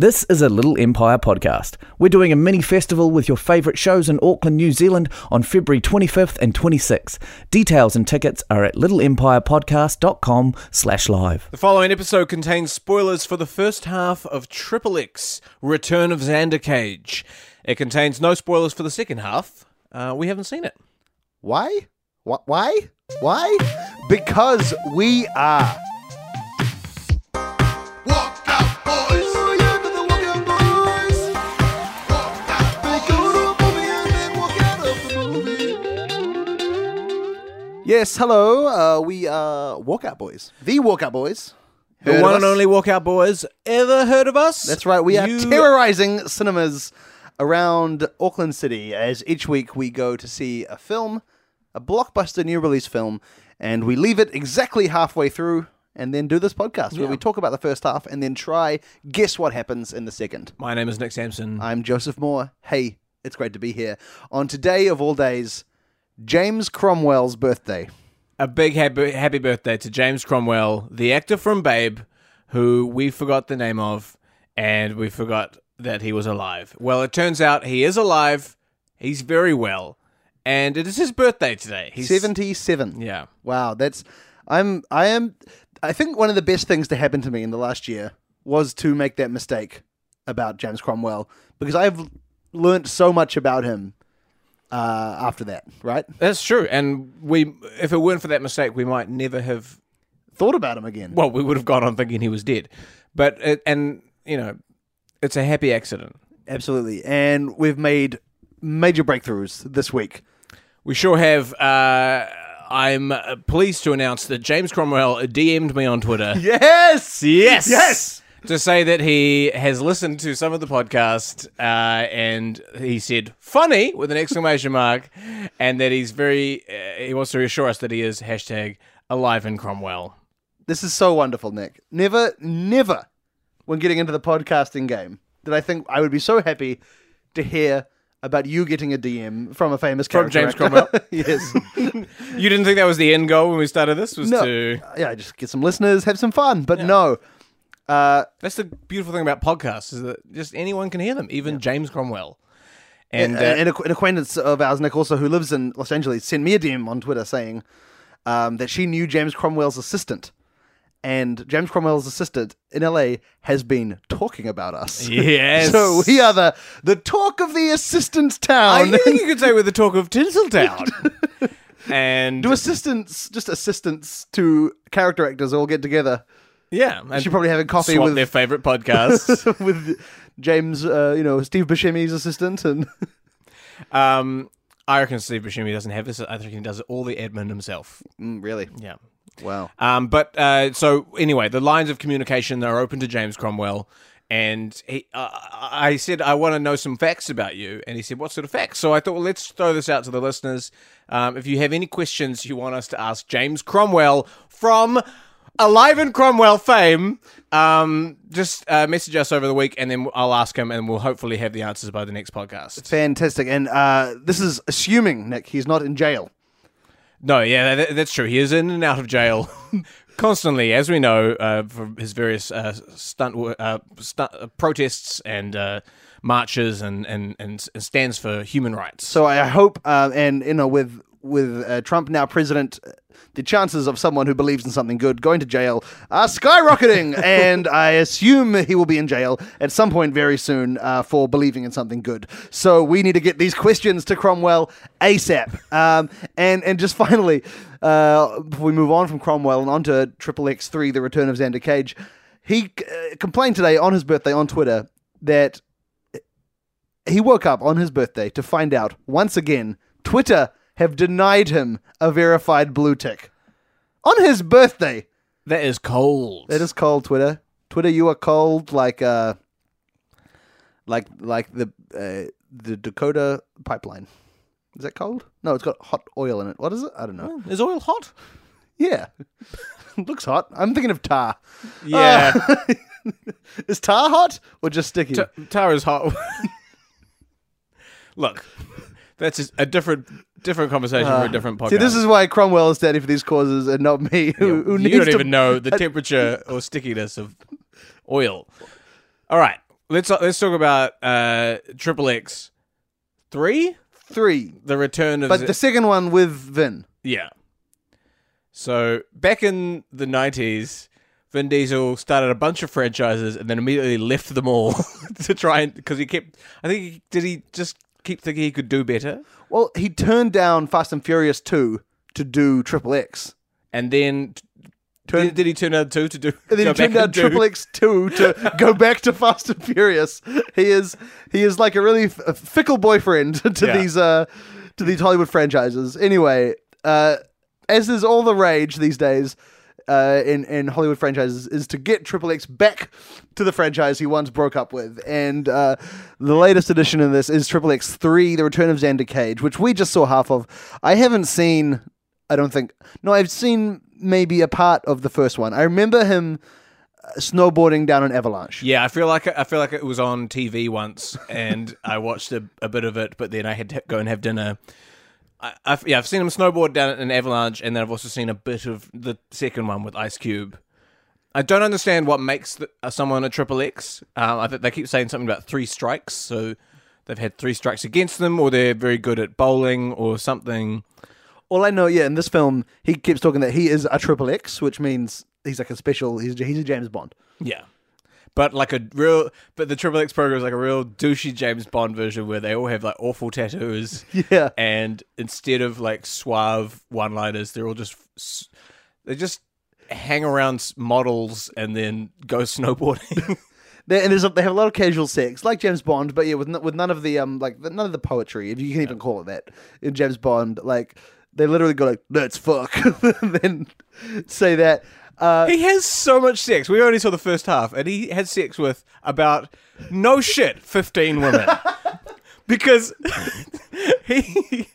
This is a Little Empire podcast. We're doing a mini festival with your favourite shows in Auckland, New Zealand on February 25th and 26th. Details and tickets are at littleempirepodcast.com slash live. The following episode contains spoilers for the first half of Triple X Return of Xander Cage. It contains no spoilers for the second half. Uh, we haven't seen it. Why? Wh- Why? Why? Because we are. Yes, hello. Uh, we are Walkout Boys. The Walkout Boys. The one and only Walkout Boys. Ever heard of us? That's right. We are You- terrorizing cinemas around Auckland City as each week we go to see a film, a blockbuster new release film, and we leave it exactly halfway through and then do this podcast where we talk about the first half and then try guess what happens in the second. My name is Nick Sampson. I'm Joseph Moore. Hey, it's great to be here. On today of all days, James Cromwell's birthday. A big happy, happy birthday to James Cromwell, the actor from Babe, who we forgot the name of, and we forgot that he was alive. Well, it turns out he is alive. He's very well, and it is his birthday today. He's 77. Yeah. Wow, that's I'm I am I think one of the best things to happen to me in the last year was to make that mistake about James Cromwell because I've learnt so much about him uh, after that, right? That's true, and we if it weren't for that mistake, we might never have. Thought about him again. Well, we would have gone on thinking he was dead, but it, and you know, it's a happy accident. Absolutely. And we've made major breakthroughs this week. We sure have. Uh, I'm uh, pleased to announce that James Cromwell DM'd me on Twitter. Yes. Yes, Yes! To say that he has listened to some of the podcast, uh, and he said "funny" with an exclamation mark, and that he's very. Uh, he wants to reassure us that he is hashtag alive in Cromwell. This is so wonderful, Nick. Never, never, when getting into the podcasting game, did I think I would be so happy to hear about you getting a DM from a famous From character James. Cromwell? yes. You didn't think that was the end goal when we started this? Was No. to Yeah, just get some listeners, have some fun. But no, uh, That's the beautiful thing about podcasts is that just anyone can hear them, even James Cromwell. And, uh, and an acquaintance of ours, Nick, also who lives in Los Angeles, sent me a DM on Twitter saying um, that she knew James Cromwell's assistant. And James Cromwell's assistant in LA has been talking about us. yes. So we are the the talk of the assistants town. I think you could say we're the talk of Tinseltown. and Do assistants, just assistants to character actors, all get together? Yeah, and should probably having a coffee with their favorite podcasts. with James, uh, you know, Steve Buscemi's assistant, and um, I reckon Steve Buscemi doesn't have this. I think he does it all the admin himself. Mm, really, Yeah. wow. Um, but uh, so anyway, the lines of communication are open to James Cromwell, and he, uh, I said I want to know some facts about you, and he said, "What sort of facts?" So I thought, well, let's throw this out to the listeners. Um, if you have any questions you want us to ask James Cromwell from Alive in Cromwell fame, um, just uh, message us over the week, and then I'll ask him, and we'll hopefully have the answers by the next podcast. Fantastic. And uh, this is assuming, Nick, he's not in jail. No, yeah, that, that's true. He is in and out of jail constantly, as we know, uh, for his various uh, stunt, uh, stunt uh, protests and uh, marches and, and, and stands for human rights. So I hope, uh, and you know, with with uh, Trump now president, the chances of someone who believes in something good going to jail are skyrocketing, and I assume he will be in jail at some point very soon uh, for believing in something good. So we need to get these questions to Cromwell ASAP. Um, and and just finally, uh, before we move on from Cromwell and onto Triple X Three: The Return of Xander Cage, he uh, complained today on his birthday on Twitter that he woke up on his birthday to find out once again Twitter have denied him a verified blue tick on his birthday. that is cold. That is cold, Twitter. Twitter, you are cold like uh, like like the uh, the Dakota pipeline. Is that cold? No, it's got hot oil in it. What is it? I don't know. is oil hot? Yeah, looks hot. I'm thinking of tar. Yeah, Is tar hot or just sticky? Ta- tar is hot. Look, that's just a different different conversation for a different podcast. Uh, See, this is why Cromwell is standing for these causes and not me, who, who you needs don't to even know the temperature or stickiness of oil. All right. let's let's talk about uh, Triple X three, Three, the return of but the second one with Vin. yeah. So back in the nineties, Vin Diesel started a bunch of franchises and then immediately left them all to try and because he kept. I think he, did he just keep thinking he could do better, Well, he turned down Fast and Furious two to do Triple X. and then. Turn- did, did he turn out two to do? And then he turned down Triple X two to go back to Fast and Furious. He is he is like a really f- a fickle boyfriend to Yeah. these uh to these Hollywood franchises. Anyway, uh, as is all the rage these days. Uh, in in Hollywood franchises is to get Triple X back to the franchise he once broke up with, and uh, the latest edition of this is Triple X Three: The Return of Xander Cage, which we just saw half of. I haven't seen. I don't think. No, I've seen maybe a part of the first one. I remember him uh, snowboarding down an avalanche. Yeah, I feel like I feel like it was on TV once, and I watched a, a bit of it, but then I had to go and have dinner. I, I've, yeah, I've seen him snowboard down an avalanche, and then I've also seen a bit of the second one with Ice Cube. I don't understand what makes the, uh, someone a triple X. Um, I think they keep saying something about three strikes, so they've had three strikes against them, or they're very good at bowling, or something. All I know, yeah, in this film, he keeps talking that he is a triple X, which means he's like a special. He's he's a James Bond. Yeah. But like a real, but the Triple X program is like a real douchey James Bond version where they all have like awful tattoos. Yeah. And instead of like suave one-liners, they're all just they just hang around models and then go snowboarding. They, and there's a, they have a lot of casual sex, like James Bond, but yeah, with n- with none of the um like none of the poetry, if you can even call it that, in James Bond. Like they literally go like, "Let's fuck," and then say that. Uh, he has so much sex. We only saw the first half, and he had sex with about no shit fifteen women. because he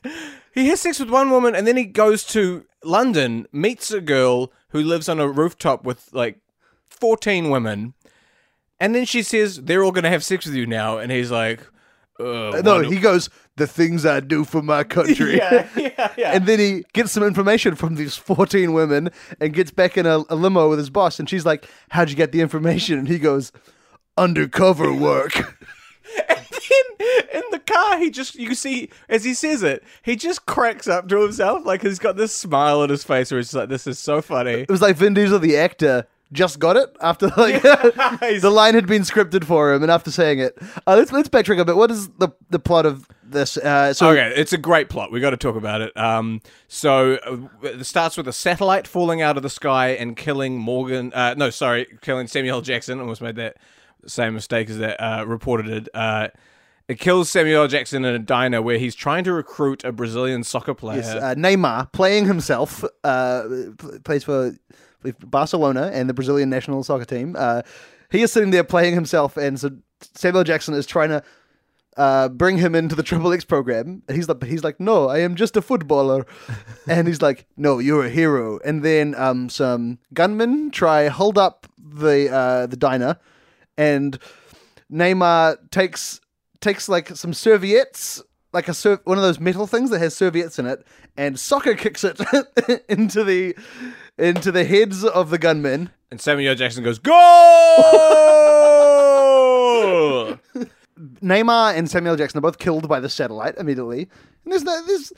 he has sex with one woman, and then he goes to London, meets a girl who lives on a rooftop with like fourteen women, and then she says they're all going to have sex with you now, and he's like, uh, no, do- he goes, "The things I do for my country." yeah, yeah, yeah. And then he gets some information from these 14 women and gets back in a, a limo with his boss. And she's like, How'd you get the information? And he goes, Undercover work. And then in the car, he just, you see, as he says it, he just cracks up to himself. Like, he's got this smile on his face where he's like, this is so funny. It was like Vin Diesel, the actor, just got it after like the line had been scripted for him, and after saying it, uh, let's let's backtrack a bit. What is the the plot of this? Uh, so Okay, it's a great plot. We got to talk about it. Um, so uh, it starts with a satellite falling out of the sky and killing Morgan. Uh, no, sorry, killing Samuel L. Jackson. Almost made that same mistake as that uh, reported it. Uh, it kills Samuel L. Jackson in a diner where he's trying to recruit a Brazilian soccer player. yes, uh, Neymar playing himself uh, plays for Barcelona and the Brazilian national soccer team. Uh, he is sitting there playing himself, and so Samuel Jackson is trying to. Uh, bring him into the Triple X program. And he's like, he's like, no, I am just a footballer. and he's like, no, you're a hero. And then um, some gunmen try hold up the uh, the diner, and Neymar takes takes like some serviettes, like a ser- one of those metal things that has serviettes in it, and soccer kicks it into the into the heads of the gunmen. And Samuel L. Jackson goes, Goal! Neymar and Samuel Jackson are both killed by the satellite immediately. And there's no there's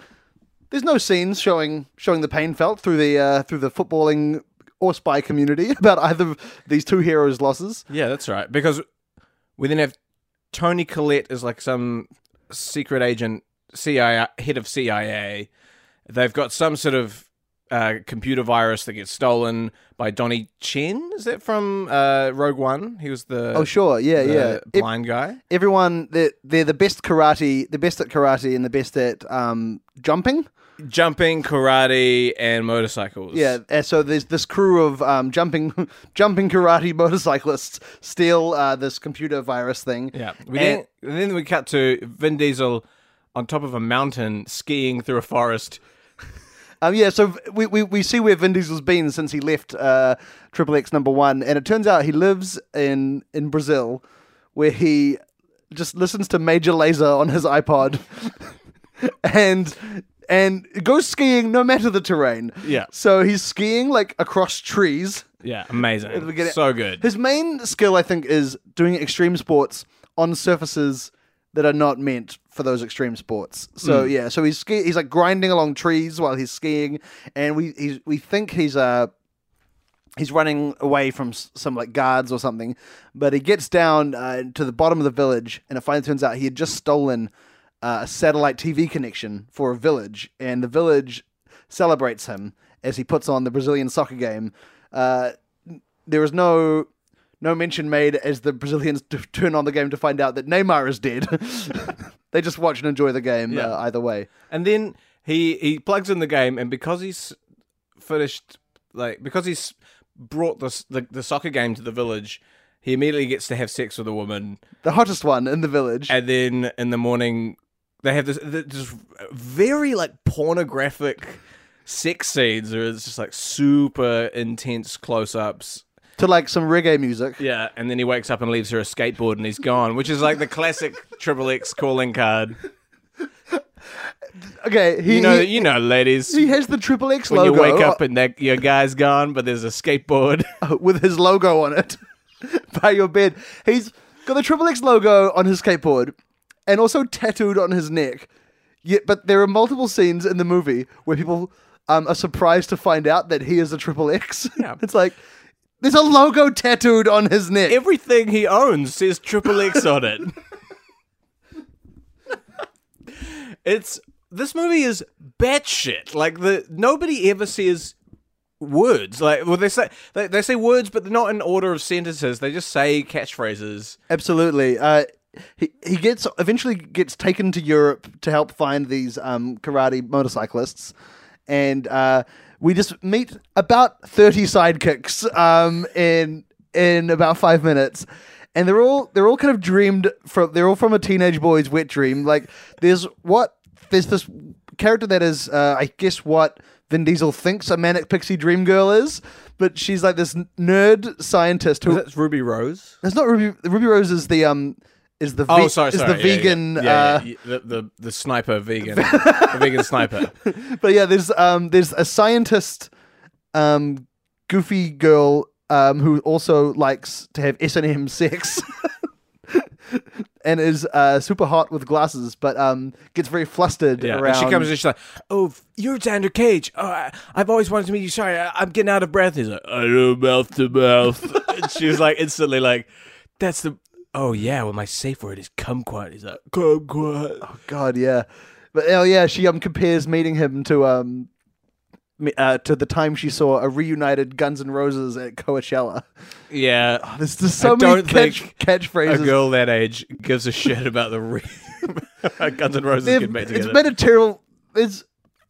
there's no scenes showing showing the pain felt through the uh, through the footballing or spy community about either of these two heroes' losses. yeah, that's right. Because we then have Toni Collette as like some secret agent, CIA head of CIA. They've got some sort of uh, computer virus that gets stolen by Donnie Chen. Is that from uh, Rogue One? He was the Oh sure, yeah, yeah. Blind guy. everyone they're, they're the best karate, the best at karate, and the best at um, jumping. Jumping, karate, and motorcycles. Yeah, so there's this crew of um, jumping, jumping karate motorcyclists steal uh, this computer virus thing. Yeah. We And- then, then we cut to Vin Diesel on top of a mountain skiing through a forest. Um, yeah, so we, we, we see where Vin Diesel's been since he left uh, X number one, and it turns out he lives in in Brazil, where he just listens to Major Lazer on his iPod, and and goes skiing no matter the terrain. Yeah. So he's skiing like across trees. Yeah, amazing. At the beginning- So good. His main skill, I think, is doing extreme sports on surfaces that are not meant for those extreme sports. So Hmm. yeah, so he's ski- he's like grinding along trees while he's skiing, and we he's, we think he's uh he's running away from s- some like guards or something, but he gets down uh, to the bottom of the village, and it finally turns out he had just stolen uh, a satellite TV connection for a village, and the village celebrates him as he puts on the Brazilian soccer game. Uh, there is no no mention made as the Brazilians t- turn on the game to find out that Neymar is dead. they just watch and enjoy the game Yeah. uh, either way. And then he he plugs in the game, and because he's finished, like because he's brought this the, the soccer game to the village, he immediately gets to have sex with a woman, The hottest one in the village. and then in the morning they have this this very like pornographic sex scenes, where it's just like super intense close ups. To like some reggae music. Yeah, and then he wakes up and leaves her a skateboard, and he's gone, which is like the classic Triple X calling card. Okay, he You know, he, you know, ladies. he has the triple X when logo you wake up and that your guy's gone, but there's a skateboard. with his logo on it by your bed. He's got the triple X logo on his skateboard and also tattooed on his neck. Yet, but there are multiple scenes in the movie where people um, are surprised to find out that he is a triple X. Yeah. it's like there's a logo tattooed on his neck. Everything he owns says Triple X on it. it's this movie is batshit. Like the nobody ever says words. Like well, they say they, they say words, but they're not in order of sentences. They just say catchphrases. Absolutely. Uh, he he gets eventually gets taken to Europe to help find these um, karate motorcyclists, and uh, we just meet about thirty sidekicks um, in in about five minutes. And they're all they're all kind of dreamed from they're all from a teenage boy's wet dream. Like there's what there's this character that is uh, I guess what Vin Diesel thinks a manic pixie dream girl is, but she's like this nerd scientist who That's Ruby Rose. it's not Ruby. Ruby Rose is the um is the ve- Oh, sorry, is sorry. the Yeah, vegan. yeah, yeah, uh. The, the the sniper vegan, the vegan sniper. But yeah, there's um there's a scientist, um goofy girl um who also likes to have S and M sex. And is uh, super hot with glasses, but um, gets very flustered Yeah, around. and she comes and she's like, "Oh, you're Xander Cage. Oh, I, I've always wanted to meet you. Sorry, I, I'm getting out of breath." He's like, "I know mouth to mouth." and she was like instantly like, "That's the." Oh yeah, well my safe word is kumquat. He's like kumquat. Oh God, yeah. But oh yeah, she um compares meeting him to um uh, to the time she saw a reunited Guns N' Roses at Coachella. Yeah, There's just so I many don't catch, think catchphrases. a girl that age gives a shit about the re- Guns N' Roses They've- getting back together. It's been a terrible. There's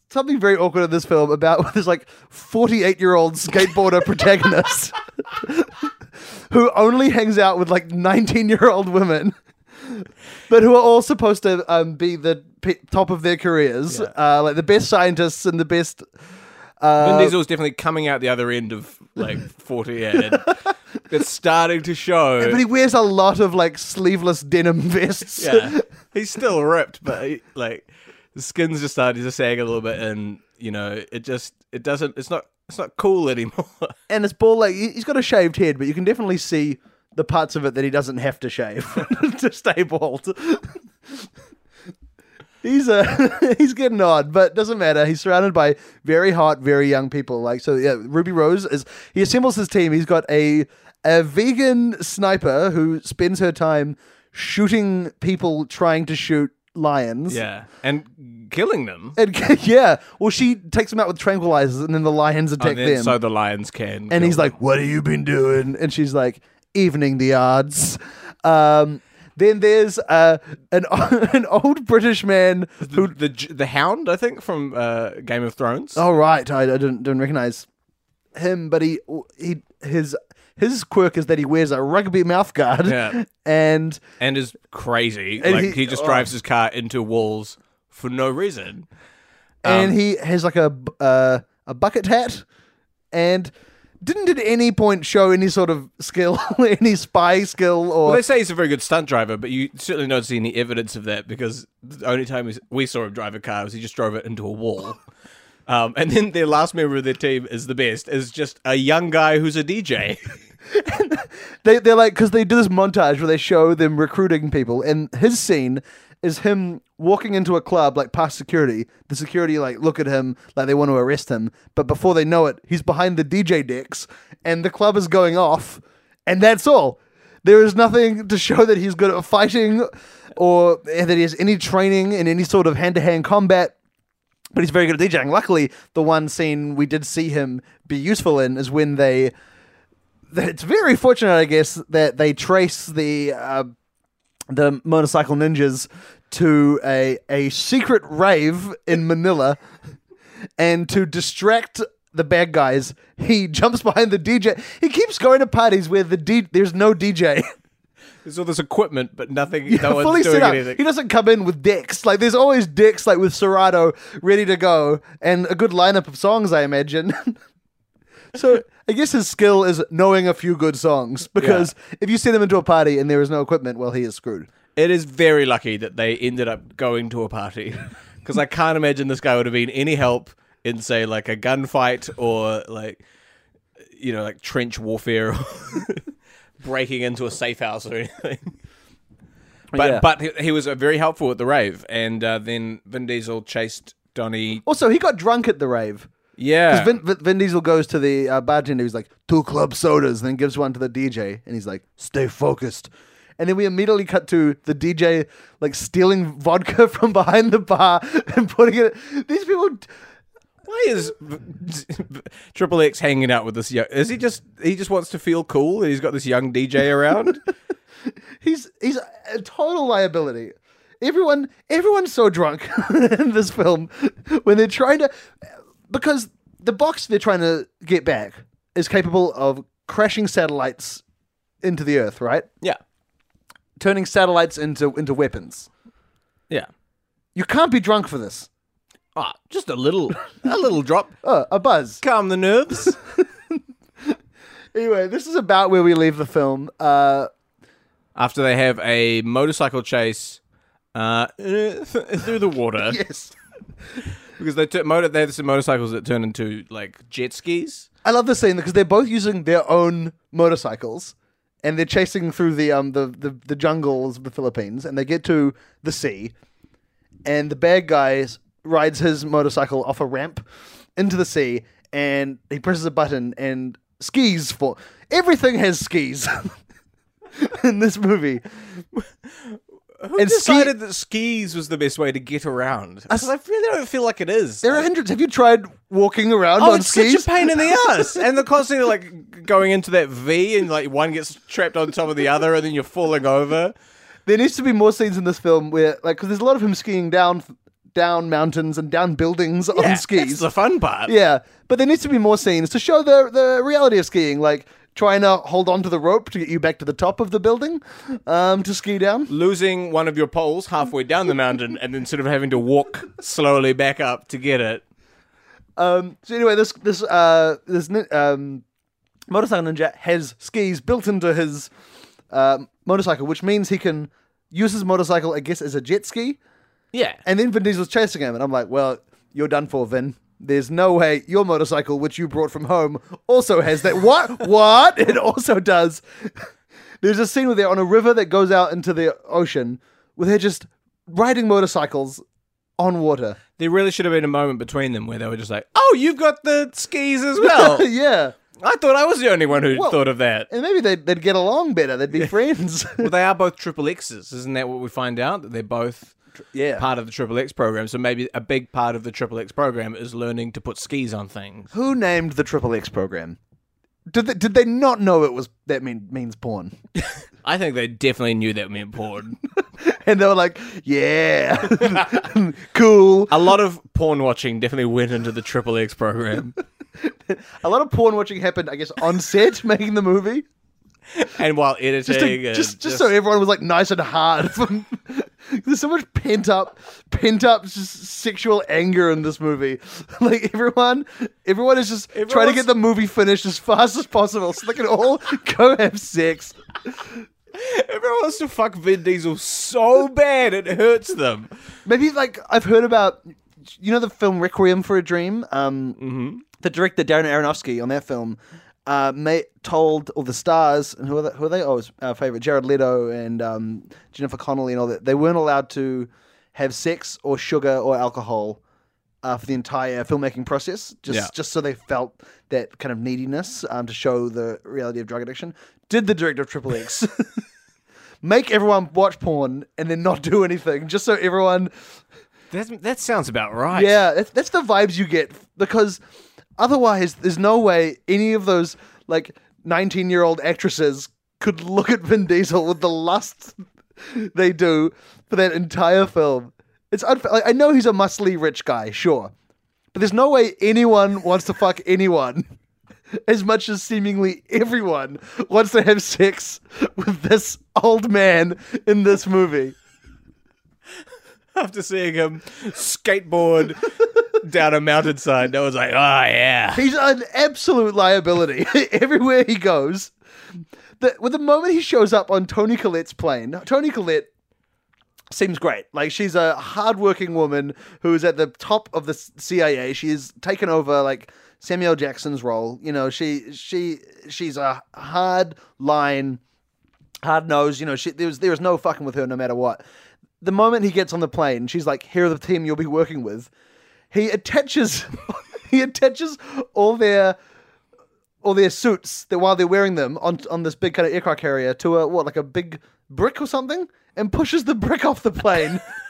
something very awkward in this film about this like 48 year old skateboarder protagonist who only hangs out with like 19 year old women, but who are all supposed to um, be the top of their careers, uh, like the best scientists and the best. Uh, Vin Diesel's definitely coming out the other end of like 40 and it's starting to show. but he wears a lot of like sleeveless denim vests. yeah, he's still ripped, but he, like the skin's just starting to sag a little bit, and you know, it just it doesn't. It's not. It's not cool anymore. and it's bald. Like he- he's got a shaved head, but you can definitely see the parts of it that he doesn't have to shave to stay bald. he's uh, he's getting odd, but doesn't matter. He's surrounded by very hot, very young people. Like so, yeah. Ruby Rose is he assembles his team. He's got a a vegan sniper who spends her time shooting people trying to shoot lions. yeah, and killing them. And, yeah. Well, she takes them out with tranquilizers, and then the lions attack And then, them. so the lions can. And he's kill like, "What have you been doing?" And she's like, "Evening the odds." Um, then there's uh, an an old British man who. the, the the hound, I think, from uh, Game of Thrones. Oh right, I, I didn't didn't recognize him, but he he his his quirk is that he wears a rugby mouth guard. Yeah. And and is crazy. And like he- he, just oh. drives his car into walls for no reason. and Um, he has like a b- uh, a bucket hat, and didn't at any point show any sort of skill, any spy skill, or Well, they say he's a very good stunt driver, but you certainly don't see any evidence of that because the only time we- we saw him drive a car was he just drove it into a wall. Um, and then their last member of their team is the best, is just a young guy who's a DJ. they they're like because they do this montage where they show them recruiting people, and his scene is him walking into a club like past security. The security like look at him like they want to arrest him, but before they know it, he's behind the DJ decks, and the club is going off, and that's all. There is nothing to show that he's good at fighting, or that he has any training in any sort of hand to hand combat. But he's very good at DJing. Luckily, the one scene we did see him be useful in is when they it's very fortunate, I guess, that they trace the uh, the motorcycle ninjas to a a secret rave in Manila, and to distract the bad guys, he jumps behind the DJ. He keeps going to parties where the D- there's no DJ. There's all this equipment, but nothing. Yeah, no one's fully doing set up. anything. He doesn't come in with decks. Like there's always decks like with Serato ready to go and a good lineup of songs, I imagine. so I guess his skill is knowing a few good songs because if you send him into a party and there is no equipment, well, he is screwed. It is very lucky that they ended up going to a party because I can't imagine this guy would have been any help in, say, like a gunfight or like, you know, like trench warfare breaking into a safe house or anything. But Yeah. but he, he was uh, very helpful at the rave, and uh, then Vin Diesel chased Donnie. Also, he got drunk at the rave. Yeah, Because Vin, Vin, Vin Diesel goes to the uh, bartender, he's like, two club sodas, then gives one to the DJ, and he's like, stay focused. And then we immediately cut to the DJ like stealing vodka from behind the bar and putting it. These people, Why is Triple X hanging out with this young? Is he just he just wants to feel cool? and He's got this young DJ around. he's he's a total liability. Everyone, everyone's so drunk in this film when they're trying to, because the box they're trying to get back is capable of crashing satellites into the Earth, right? yeah, Turning satellites into into weapons. yeah. You can't be drunk for this. Ah, just a little, a little drop. Oh, a buzz. Calm the nerves. Anyway, this is about where we leave the film. Uh, After they have a motorcycle chase uh, through the water, yes. because they t- motor they have some motorcycles that turn into like jet skis. I love this scene because they're both using their own motorcycles and they're chasing through the um the, the, the jungles of the Philippines and they get to the sea and the bad guy rides his motorcycle off a ramp into the sea and he presses a button and skis for everything has skis in this movie. Who And ski- decided that skis was the best way to get around? Because I really don't feel like it is. There are hundreds. Have you tried walking around Oh, on it's skis? such a pain in the ass, and they're constantly like going into that V, and like one gets trapped on top of the other, and then you're falling over. There needs to be more scenes in this film where, like, because there's a lot of him skiing down, down mountains and down buildings Yeah, on skis. That's the fun part. yeah, but there needs to be more scenes to show the the reality of skiing, like trying to hold on to the rope to get you back to the top of the building, um, to ski down. Losing one of your poles halfway down the mountain, and then sort of having to walk slowly back up to get it. Um, so anyway, this this uh this um motorcycle ninja has skis built into his um motorcycle, which means he can use his motorcycle, I guess, as a jet ski. Yeah, And then Vin Diesel's chasing him, and I'm like, well, you're done for, Vin. There's no way your motorcycle, which you brought from home, also has that. What? what? It also does. There's a scene where they're on a river that goes out into the ocean, where they're just riding motorcycles on water. there really should have been a moment between them where they were just like, "Oh, you've got the skis as well." yeah. I thought I was the only one who Well- thought of that. And maybe they'd, they'd get along better. They'd be friends. Well, they are both triple X's, isn't that what we find out? That they're both yeah. part of the triple X program. So maybe a big part of the triple X program is learning to put skis on things. Who named the Triple X program? Did they, did they not know it was that mean, means porn? I think they definitely knew that meant porn. And they were like, yeah, cool. a lot of porn watching definitely went into the triple X program. A lot of porn watching happened, I guess, on set making the movie. and while editing, Just, to, and just, just, so everyone was like nice and hard. From, There's so much pent up, pent up just sexual anger in this movie. Like everyone, everyone is just trying to get the movie finished as fast as possible so they can all go have sex. Everyone wants to fuck Vin Diesel so bad it hurts them. Maybe like I've heard about, you know, the film Requiem for a Dream. Um, The director Darren Aronofsky on that film, uh, mate told all the stars and who are they, who are they? Oh, uh, favorite Jared Leto and um, Jennifer Connelly and all that. They weren't allowed to have sex or sugar or alcohol uh, for the entire filmmaking process, just Yeah. just so they felt that kind of neediness um, to show the reality of drug addiction. Did the director of Triple X make everyone watch porn and then not do anything, just so everyone That, that sounds about right. yeah, that's, that's the vibes you get because otherwise, there's no way any of those like 19 year old actresses could look at Vin Diesel with the lust they do for that entire film. It's unfair. Like, I know he's a muscly rich guy, sure, but there's no way anyone wants to fuck anyone. As much as seemingly everyone wants to have sex with this old man in this movie. After seeing him skateboard down a mountainside, I was like, oh, yeah. He's an absolute liability everywhere he goes. The, with the moment he shows up on Toni Collette's plane, Toni Collette seems great. Like she's a hardworking woman who is at the top of the CIA. She has taken over like Samuel Jackson's role. You know, she she she's a hard line, hard nose. You know, she there was no fucking with her no matter what. The moment he gets on the plane, she's like, "Here are the team you'll be working with." He attaches he attaches all their all their suits that while they're wearing them on on this big kind of aircraft carrier to a what like a big brick or something and pushes the brick off the plane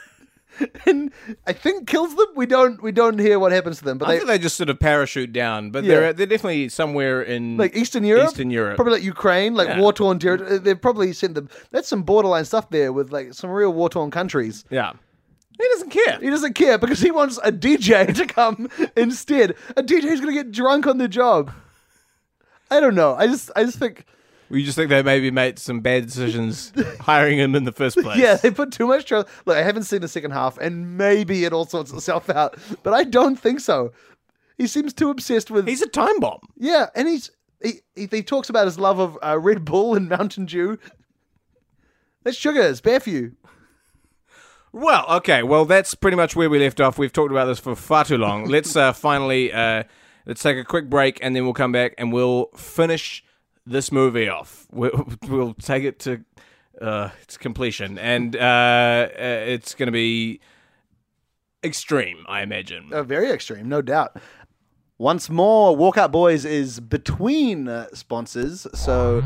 and I think kills them. We don't we don't hear what happens to them, but I they think they just sort of parachute down, but Yeah. they're they're definitely somewhere in like Eastern Europe, Eastern Europe. probably like Ukraine, like Yeah. war torn territory. Uh, they've probably sent them. That's some borderline stuff there with like some real war torn countries. Yeah, he doesn't care. He doesn't care because he wants a DJ to come instead. A DJ who's gonna get drunk on the job. I don't know. I just I just think We just think they maybe made some bad decisions hiring him in the first place. Yeah, they put too much trust. Look, I haven't seen the second half, and maybe it all sorts itself out, but I don't think so. He seems too obsessed with. he's a time bomb. yeah, and he's he, he he talks about his love of uh, Red Bull and Mountain Dew. That's sugar. It's bad for you. Well, okay. Well, that's pretty much where we left off. We've talked about this for far too long. let's uh, finally uh, let's take a quick break, and then we'll come back and we'll finish this movie off. We'll, take it to uh, its completion, and uh, it's going to be extreme, I imagine. Uh, very extreme, no doubt. Once more, Walkout Boys is between uh, sponsors, so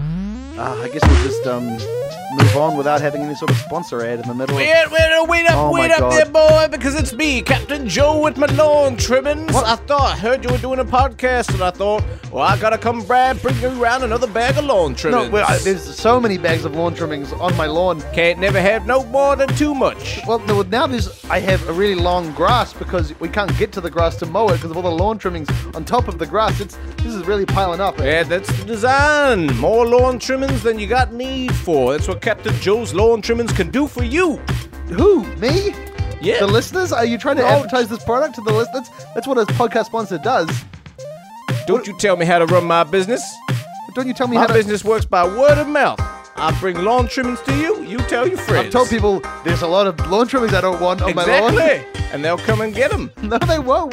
uh, I guess we'll just um, move on without having any sort of sponsor ad in the middle. of- Wait, wait, wait up, Oh wait up God. there, boy, because it's me, Captain Joe with my lawn trimmings. I thought, I heard you were doing a podcast, and I thought, well, I gotta come, Brad, bring you around another bag of lawn trimmings. No, well, I, there's so many bags of lawn trimmings on my lawn. Can't never have no more than too much. Well, now there's I have a really long grass because we can't get to the grass to mow it because of all the lawn trimmings on top of the grass. It's this is really piling up. Eh? Yeah, that's the design. More lawn trimmings than you got need for. That's what Captain Joe's lawn trimmings can do for you. Who? Me? Yeah. The listeners? Are you trying to No. advertise this product to the listeners? That's that's what a podcast sponsor does. Don't you tell me how to run my business. Don't you tell me My how to? business works by word of mouth. I bring lawn trimmings to you. You tell your friends. I've told people there's a lot of lawn trimmings I don't want on my lawn. exactly, and they'll come and get them. No, they won't.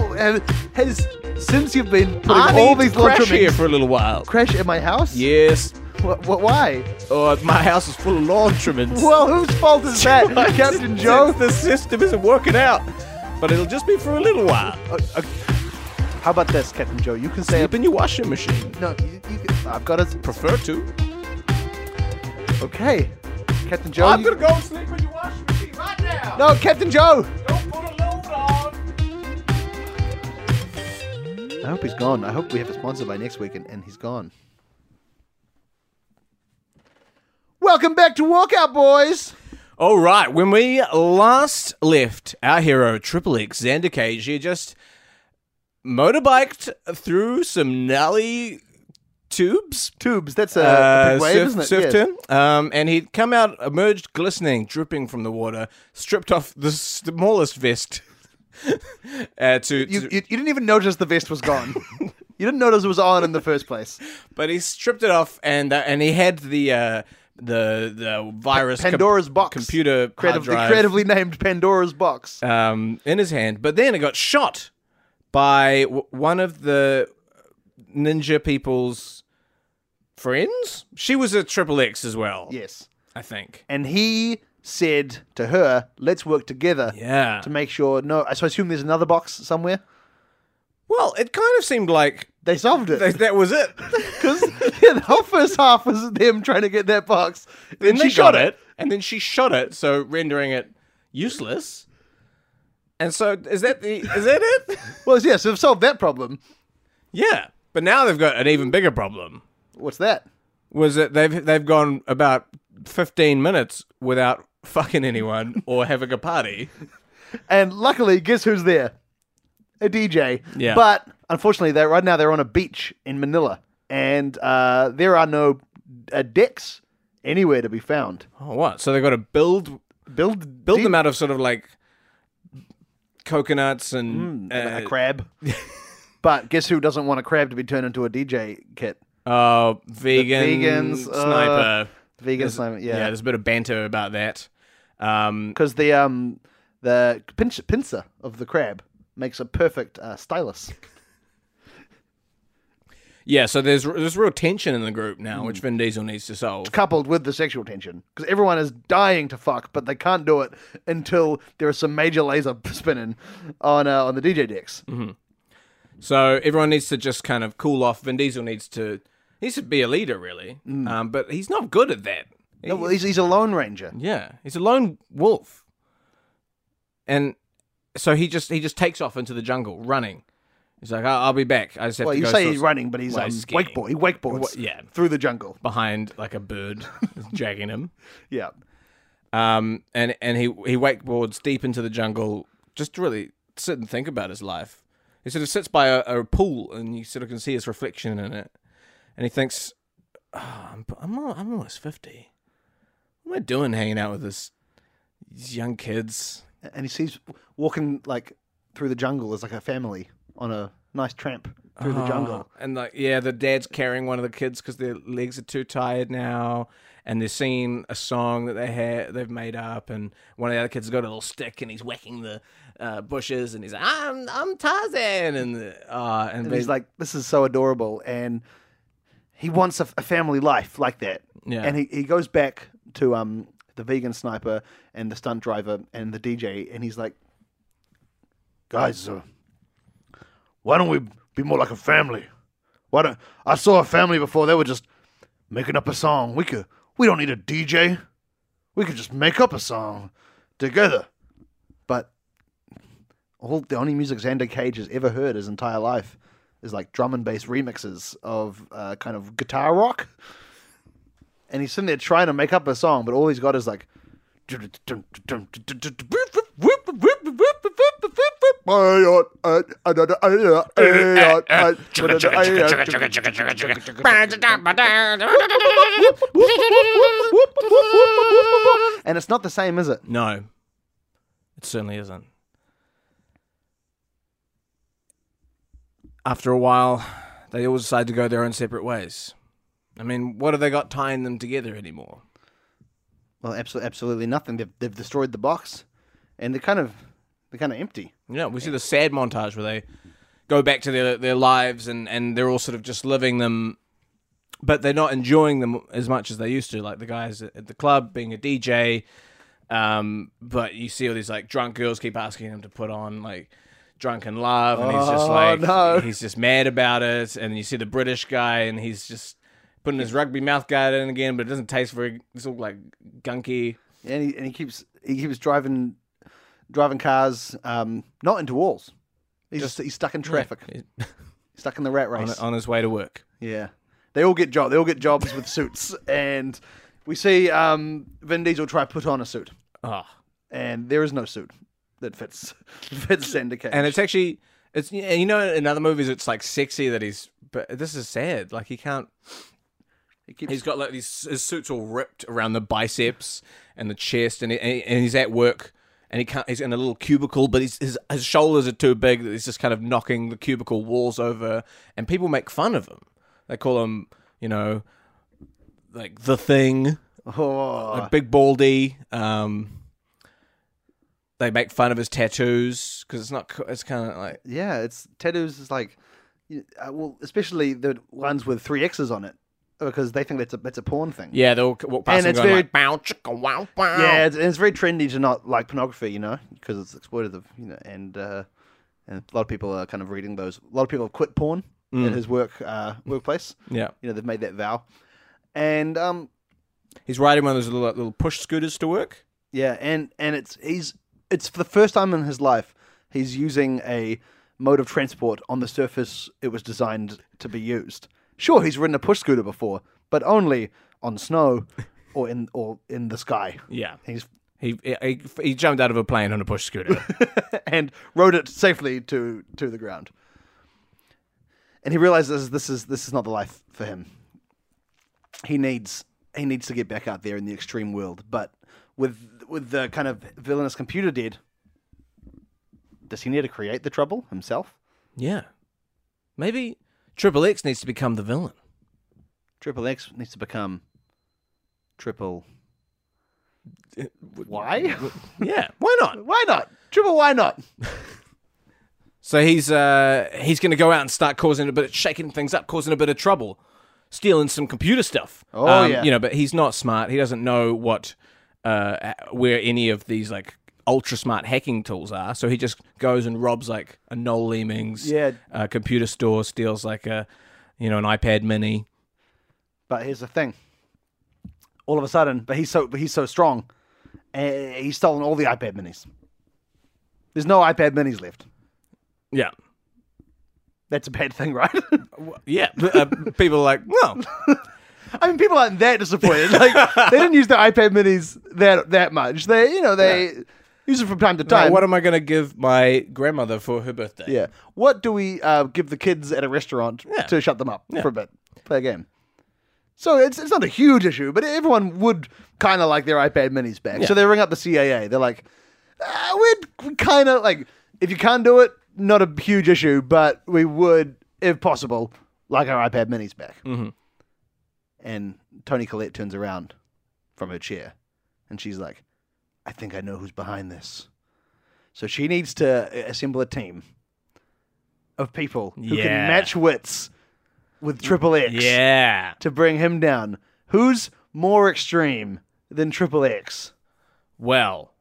Has since you've been putting I all these to lawn crash here for a little while. crash at my house? Yes. Wh- wh- why? Oh, my house is full of trimmings. Well, whose fault is that, Captain Joe? The system isn't working out, but it'll just be for a little while. Uh, uh, how about this, Captain Joe? You can say Sleep in your washing machine. no. You, you, I've got to. Prefer to. Okay, Captain Joe. I'm you- gonna go sleep in your washing machine right now. No, Captain Joe. I hope he's gone. I hope we have a sponsor by next week, and, and he's gone. Welcome back to Walkout Boys. All right. When we last left our hero Triple X Xander Cage, he just motorbiked through some gnarly Tubes. Tubes. That's a, a Uh, big wave, surf, isn't it? surf Yes. turn. Um, and he'd come out, emerged glistening, dripping from the water, stripped off the smallest vest. uh, to, You, to- you, you didn't even notice the vest was gone. you didn't notice it was on in the first place. but he stripped it off, and uh, and he had the uh, the the virus com- Pandora's box. computer hard Creative, the creatively named Pandora's box. um, in his hand. But then it got shot by w- one of the ninja people's friends. She was a triple X as well. yes. I think. And he said to her, let's work together Yeah. to make sure. No, so I assume there's another box somewhere. Well, it kind of seemed like They solved it. that, that was it. Because yeah, the whole first half was them trying to get that box. then she got it, and then she shot it, so rendering it useless. And so, is that the is that it? Well, yeah, so they've solved that problem. yeah, but now they've got an even bigger problem. What's that? Was that they've they've gone about fifteen minutes without fucking anyone or having a party. And luckily, guess who's there? A DJ. Yeah. But unfortunately, they right now they're on a beach in Manila, and uh, there are no uh, decks anywhere to be found. Oh, what? So they've got to build Build build them out of sort of like coconuts and and uh, a crab. but guess who doesn't want a crab to be turned into a DJ kit? Oh, vegan vegans, uh, Vegan There's- yeah, yeah. there's a bit of banter about that. Um, Because the um the pinch, pincer of the crab makes a perfect uh, stylus. yeah, so there's there's real tension in the group now, Hmm. which Vin Diesel needs to solve. coupled with the sexual tension because everyone is dying to fuck, but they can't do it until there is some Major Lazer spinning on uh, on the DJ decks. So everyone needs to just kind of cool off. Vin Diesel needs to needs should be a leader, really, um, but he's not good at that. No, well, he's, he's a lone ranger. Yeah, he's a lone wolf, and so he just he just takes off into the jungle running. He's like, "I'll, I'll be back." I just have Well, to you go say sort- he's running, but he's Well, um, he's skiing. wakeboard. He wakeboards Wa- yeah. through the jungle. behind like a bird, dragging him. Yeah. Um, and and he he wakeboards deep into the jungle, just to really sit and think about his life. He sort of sits by a, a pool, and you sort of can see his reflection in it, and he thinks, oh, "I'm I'm I'm almost fifty. What am I doing hanging out with this these young kids?" And he sees walking like through the jungle as like a family on a nice tramp through the jungle. Oh, and like yeah, the dad's carrying one of the kids because their legs are too tired now, and they're singing a song that they had they've made up, and one of the other kids has got a little stick and he's whacking the uh, bushes, and he's like, "I'm I'm Tarzan," and the, uh, and, And they- he's like, "This is so adorable," and he wants a, a family life like that. Yeah. And he, he goes back to um the vegan sniper and the stunt driver and the DJ, and he's like, "Guys, uh, why don't we be more like a family? Why don't I saw a family before? They were just making up a song. We could. We don't need a DJ. We could just make up a song together." But all the only music Xander Cage has ever heard his entire life is like drum and bass remixes of uh, kind of guitar rock. And he's sitting there trying to make up a song, but all he's got is like. And it's not the same, is it? no, it certainly isn't. After a while, they all decide to go their own separate ways. I mean, what have they got tying them together anymore? Well, absolutely, absolutely nothing. They've, they've destroyed the box, and they're kind of they're kind of empty. Yeah, we see the sad montage where they go back to their their lives and and they're all sort of just living them, but they're not enjoying them as much as they used to. Like the guys at the club being a DJ, um, but you see all these like drunk girls keep asking him to put on like Drunk in Love, and he's just Oh, like no. he's just mad about it. And you see the British guy, and he's just putting his rugby mouth guard in again, but it doesn't taste very. It's all like gunky. And he and he keeps he keeps driving driving cars um, not into walls. He's just he's stuck in traffic. He's Stuck in the rat on, race. on his way to work. Yeah, they all get job. They all get jobs with suits, and we see um, Vin Diesel try to put on a suit, Oh. and there is no suit that fits fits Xander Cage. and it's actually It's you know in other movies it's like sexy that he's but this is sad. Like he can't. He keeps- He's got like these his suits all ripped around the biceps and the chest, and he, and he's at work. And he can't. He's in a little cubicle, but his his shoulders are too big that he's just kind of knocking the cubicle walls over. And people make fun of him. They call him, you know, like the thing, Oh, like Big Baldy. Um, they make fun of his tattoos because it's not. It's kind of like yeah, it's tattoos is like, uh, well, especially the ones with three X's on it, because they think that's a that's a porn thing. yeah, they'll walk past And and, it's very- like bow chicka wow wow. Yeah, it's, it's very trendy to not like pornography, you know, because it's exploitative, you know, and uh, and a lot of people are kind of reading those. A lot of people have quit porn in his work uh, workplace. yeah. You know, they've made that vow, and um, He's riding one of those little little push scooters to work. yeah, and and it's he's it's for the first time in his life he's using a mode of transport on the surface it was designed to be used. Sure, he's ridden a push scooter before, but only on snow or in or in the sky. Yeah. He's He, he he jumped out of a plane on a push scooter. and rode it safely to to the ground. And he realizes this is this is not the life for him. He needs he needs to get back out there in the extreme world, but with with the kind of villainous computer dead, does he need to create the trouble himself? yeah. Maybe Triple X needs to become the villain. Triple X needs to become Triple. Why? Yeah. Why not? why not? Triple? Why not? So he's uh he's going to go out and start causing a bit of shaking things up, causing a bit of trouble, stealing some computer stuff. Um, Oh, yeah. You know, but he's not smart. He doesn't know what uh where any of these like ultra smart hacking tools are. So he just goes and robs like a Noel Leemings Yeah. uh, computer store, steals like a you know an iPad Mini. But here's the thing. All of a sudden, but he's so but he's so strong, uh, he's stolen all the iPad minis. There's no iPad minis left. Yeah. That's a bad thing, right? Yeah, uh, people are like, well, I mean, people aren't that disappointed. Like they didn't use the iPad minis that that much. They, you know, they use it from time to now, time. what am I going to give my grandmother for her birthday? yeah. What do we uh, give the kids at a restaurant Yeah. to shut them up for a bit, play a game? So it's it's not a huge issue, but everyone would kind of like their iPad minis back. So they ring up the CAA. They're like, uh, we'd kind of like if you can't do it, not a huge issue, but we would, if possible, like our iPad minis back. And Toni Collette turns around from her chair, and she's like, "I think I know who's behind this." So she needs to assemble a team of people who Yeah. can match wits with Triple X Yeah. to bring him down. Who's more extreme than Triple X? Well,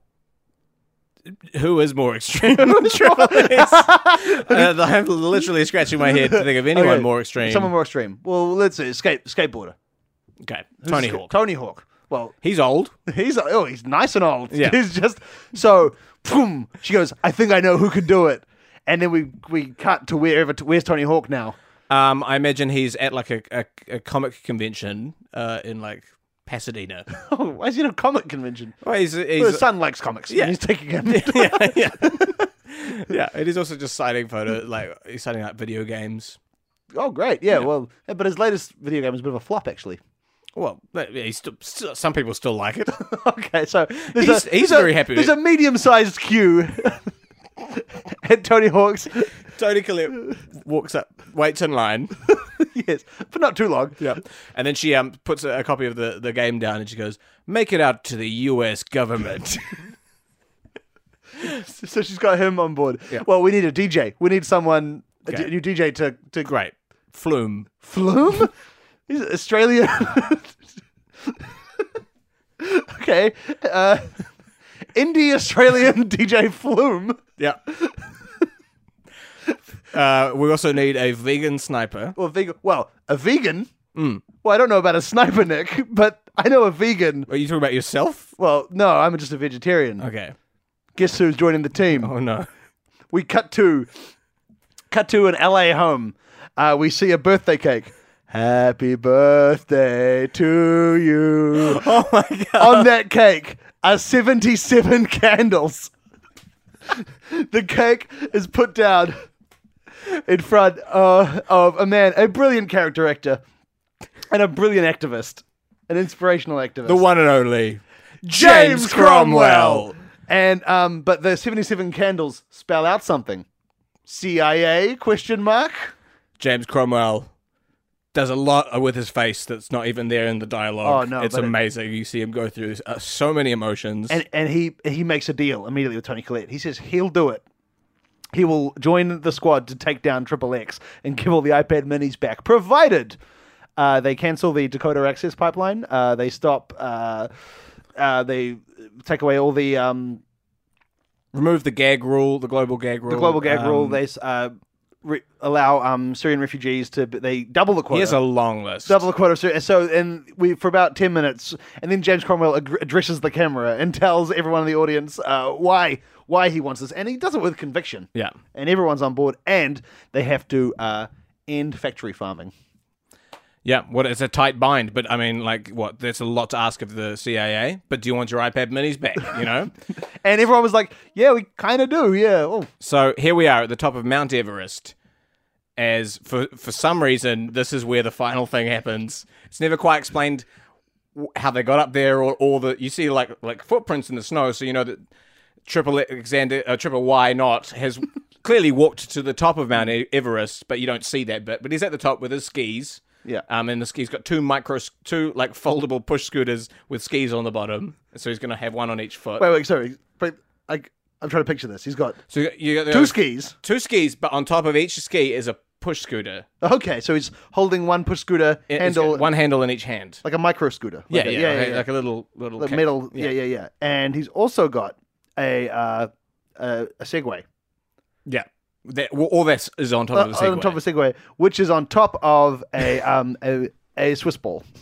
who is more extreme than Triple X? uh, I'm literally scratching my head to think of anyone Okay, more extreme. Someone more extreme. Well, let's see. Skate skateboarder. Okay, Tony Hawk. Tony Hawk. Well, He's old. he's oh, he's nice and old. Yeah. He's just so. Boom. She goes. I think I know who could do it. And then we we cut to wherever. To, where's Tony Hawk now? Um, I imagine he's at like a, a, a comic convention uh, in like Pasadena. Oh, why is he at a comic convention? Well, he's, Well, his son likes comics. Yeah. he's taking him. yeah, yeah, yeah. And he's also just citing photo, like he's citing out video games. oh, great. Yeah, Well, yeah, but his latest video game is a bit of a flop, actually. Well, still, still, some people still like it. Okay, so He's- a, he's there's a- very happy with There's a medium-sized queue at Tony Hawk's. Toni Collette walks up, waits in line. yes, but not too long. Yeah. And then she um puts a, a copy of the, the game down and she goes, Make it out to the US government. So she's got him on board. Yeah. Well, we need a DJ. We need someone, a Okay. d- new DJ to to Great. Flume. Flume? He's Australian. okay. Uh, indie Australian DJ Flume. Yeah. uh, we also need a vegan sniper. Well, vegan. Well, a vegan. Mm. Well, I don't know about a sniper, Nick, but I know a vegan. Are you talking about yourself? Well, no, I'm just a vegetarian. Okay. Guess who's joining the team? Oh no. We cut to cut to an LA home. Uh, we see a birthday cake. Happy birthday to you. Oh my god. On that cake are 77 candles. the cake is put down in front uh, of a man, a brilliant character actor, and a brilliant activist, an inspirational activist. The one and only James Cromwell. And um, but the seventy-seven candles spell out something. CIA? Question mark. James Cromwell does a lot with his face that's not even there in the dialogue. Oh, no, it's but it- amazing. you see him go through uh, so many emotions. And and he he makes a deal immediately with Toni Collette. He says he'll do it. He will join the squad to take down Triple X and give all the iPad minis back, provided uh, they cancel the Dakota Access pipeline. Uh, they stop. Uh, uh, they take away all the um, Remove the gag rule, the global gag rule. the global gag rule. Um, They uh, re- allow um, Syrian refugees to. They double the quota. He has a long list. double the quota. of Syri- So, and we for about ten minutes, and then James Cromwell ag- addresses the camera and tells everyone in the audience uh, why why he wants this, and he does it with conviction. Yeah. and everyone's on board, and they have to uh, end factory farming. Yeah, what it's a tight bind, but I mean, like, what? That's a lot to ask of the CIA. But do you want your iPad Minis back? You know. And everyone was like, "Yeah, we kind of do. Yeah." Oh, so here we are at the top of Mount Everest. As for for some reason, this is where the final thing happens. It's never quite explained how they got up there, or all the you see like like footprints in the snow, so you know that Triple Alexander, uh, Triple Y not has clearly walked to the top of Mount Everest, but you don't see that bit. But he's at the top with his skis. Yeah. Um, and the skis got two micro, two like foldable push scooters with skis on the bottom. So he's gonna have one on each foot. wait, wait, sorry. But like, I'm trying to picture this. He's got so you got, you got two skis. two skis, but on top of each ski is a push scooter. Okay, so he's holding one push scooter It- handle, one handle in each hand. like a micro scooter. Yeah, a- yeah, yeah, like, yeah. like a little little the kick. middle. Yeah. yeah, yeah, And he's also got a uh, a, a Segway. yeah. That, all this is on top Uh, of the Segway. on top of a Segway, which is on top of a um a, a Swiss ball.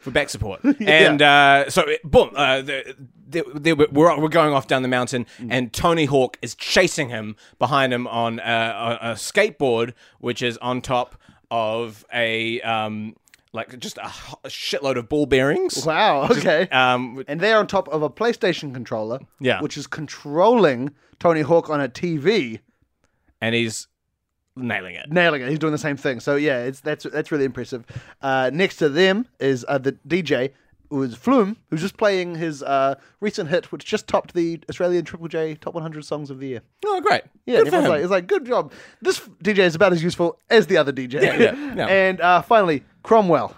for back support. And uh, so, boom, uh, the, the, the, we're, we're going off down the mountain, Mm. and Tony Hawk is chasing him behind him on uh, a, a skateboard, which is on top of a. Um, like just a shitload of ball bearings. Wow. Okay. Um, and they're on top of a PlayStation controller. Yeah. Which is controlling Tony Hawk on a TV, and he's nailing it. nailing it. He's doing the same thing. So yeah, it's that's that's really impressive. Uh, next to them is uh, the DJ. Who is Flume, who's just playing his uh, recent hit, which just topped the Australian Triple J Top 100 Songs of the Year. Oh, great. Yeah, Good for everyone's him. like, it's like, good job. This DJ is about as useful as the other DJ. Yeah, yeah, yeah. and uh, finally, Cromwell.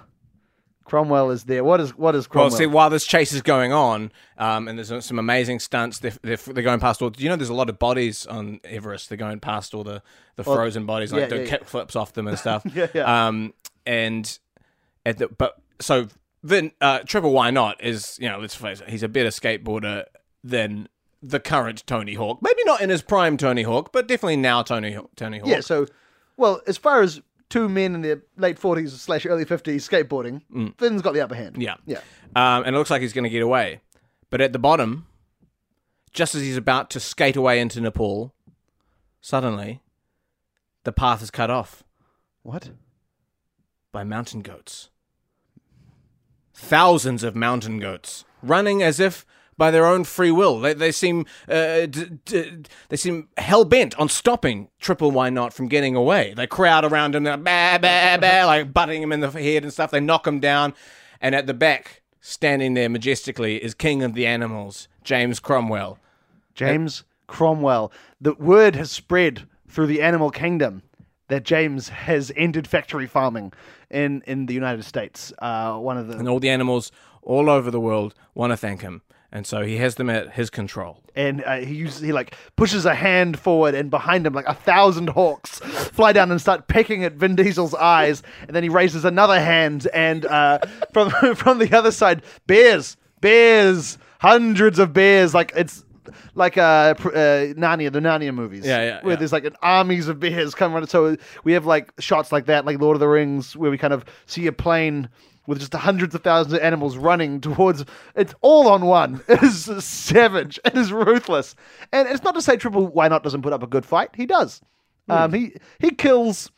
Cromwell is there. What is what is Cromwell? Well, see, while this chase is going on, um, and there's some amazing stunts, they're, they're, they're going past all. Do you know there's a lot of bodies on Everest? They're going past all the, the frozen bodies, like yeah, doing yeah, yeah. flips off them and stuff. Yeah, yeah. Um, and at the but so then uh, Triple Why Not is you know let's face it, he's a better skateboarder than the current Tony Hawk. Maybe not in his prime Tony Hawk, but definitely now Tony Tony Hawk. yeah. So, well, as far as two men in their late forties slash early fifties skateboarding, Vin's got the upper hand. Mm. Yeah. yeah. Um, and it looks like he's going to get away. But at the bottom, just as he's about to skate away into Nepal, suddenly the path is cut off What? by mountain goats. Thousands of mountain goats running as if by their own free will. They, they seem uh, d- d- they seem hell bent on stopping Triple Why Not from getting away. They crowd around him, they're bah, bah, bah, like butting him in the head and stuff. They knock him down, and at the back, standing there majestically, is King of the Animals, James Cromwell. James Cromwell. The word has spread through the animal kingdom that James has ended factory farming in in the United States. Uh, one of the And all the animals all over the world want to thank him, and so he has them at his control. and uh, he uses he like pushes a hand forward, and behind him, like a thousand hawks fly down and start pecking at Vin Diesel's eyes, and then he raises another hand, and uh, from from the other side, bears, bears, hundreds of bears, like it's. Like uh, uh, Narnia, the Narnia movies, Yeah, yeah, where yeah. there's like an armies of bears coming around. So we have like shots like that, like Lord of the Rings, where we kind of see a plane with just hundreds of thousands of animals running towards. It's all on one. It is savage. It is ruthless. And it's not to say Triple Why Not doesn't put up a good fight. He does. Hmm. Um, he he kills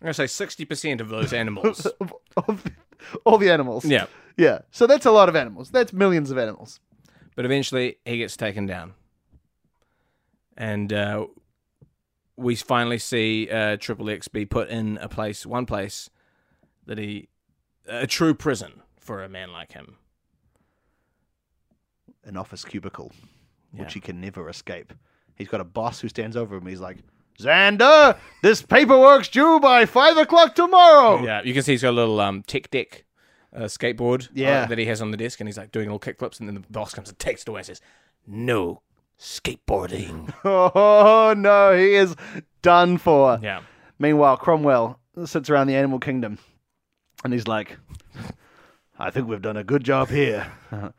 I'm gonna say sixty percent of those animals. of, of all the animals. Yeah. yeah. So that's a lot of animals. That's millions of animals. But eventually, he gets taken down. And uh, we finally see uh, Triple X be put in a place, one place that he, a true prison for a man like him. An office cubicle, Yeah. which he can never escape. He's got a boss who stands over him. He's like, Xander, this paperwork's due by five o'clock tomorrow. Yeah, you can see he's got a little um, tech deck uh, skateboard uh, that he has on the desk, and he's like doing little kickflips, and then the boss comes and takes it away and says, "No skateboarding." Oh no, he is done for. yeah, Meanwhile, Cromwell sits around the animal kingdom and he's like, I think we've done a good job here.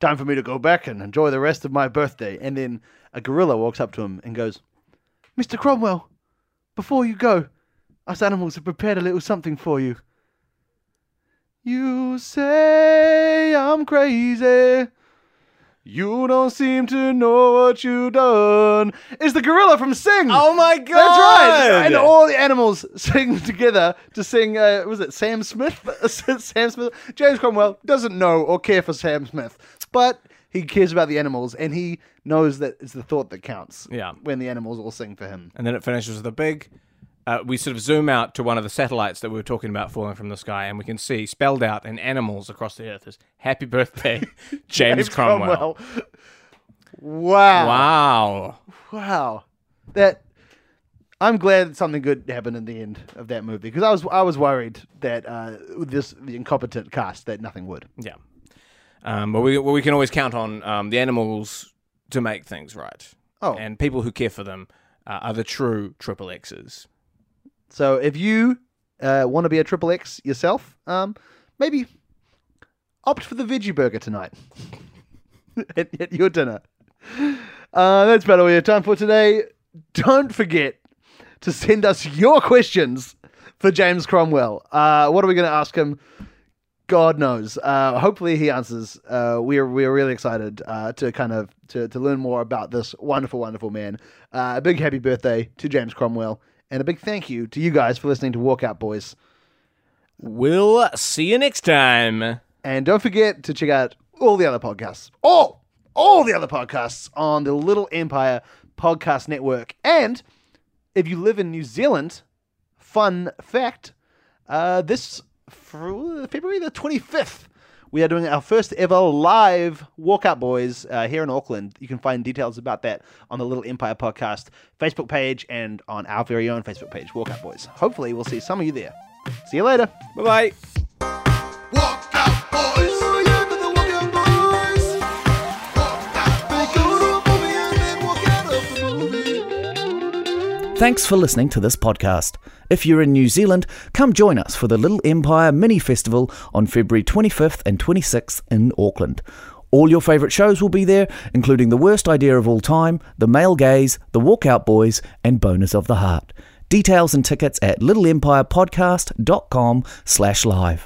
Time for me to go back and enjoy the rest of my birthday. And then a gorilla walks up to him and goes, Mr. Cromwell, before you go, us animals have prepared a little something for you. You say I'm crazy. You don't seem to know what you've done. Is the gorilla from Sing. Oh my god! That's right. And all the animals sing together to sing. Uh, was it Sam Smith? Sam Smith. James Cromwell doesn't know or care for Sam Smith, but he cares about the animals, and he knows that it's the thought that counts. Yeah. When the animals all sing for him. And then it finishes with a big. Uh, we sort of zoom out to one of the satellites that we were talking about falling from the sky, and we can see spelled out in animals across the earth is "Happy Birthday, James, Cromwell." Wow. Wow. Wow. That. I'm glad that something good happened in the end of that movie because I was I was worried that uh, this the incompetent cast that nothing would. Yeah. Um, but we well, we can always count on um, the animals to make things right. Oh. And people who care for them uh, are the true triple X's. So if you uh, want to be a triple X yourself, um, maybe opt for the veggie burger tonight at, at your dinner. Uh, that's about all we have time for today. Don't forget to send us your questions for James Cromwell. Uh, what are we going to ask him? God knows. Uh, hopefully he answers. Uh, we're we're really excited uh, to kind of to, to learn more about this wonderful, wonderful man. Uh, a big happy birthday to James Cromwell, and a big thank you to you guys for listening to Walkout Boys. We'll see you next time. And don't forget to check out all the other podcasts. All all the other podcasts on the Little Empire Podcast Network. And if you live in New Zealand, fun fact, uh, this February the 25th, we are doing our first ever live Walkout Boys uh, here in Auckland. You can find details about that on the Little Empire Podcast Facebook page and on our very own Facebook page, Walkout Boys. Hopefully, we'll see some of you there. See you later. Bye bye. Walk out, boys. Thanks for listening to this podcast. If you're in New Zealand, come join us for the Little Empire Mini Festival on February 25th and 26th in Auckland. All your favourite shows will be there, including The Worst Idea of All Time, The Male Gaze, The Walkout Boys, and Bonus of the Heart. Details and tickets at littleempirepodcast.com slash live.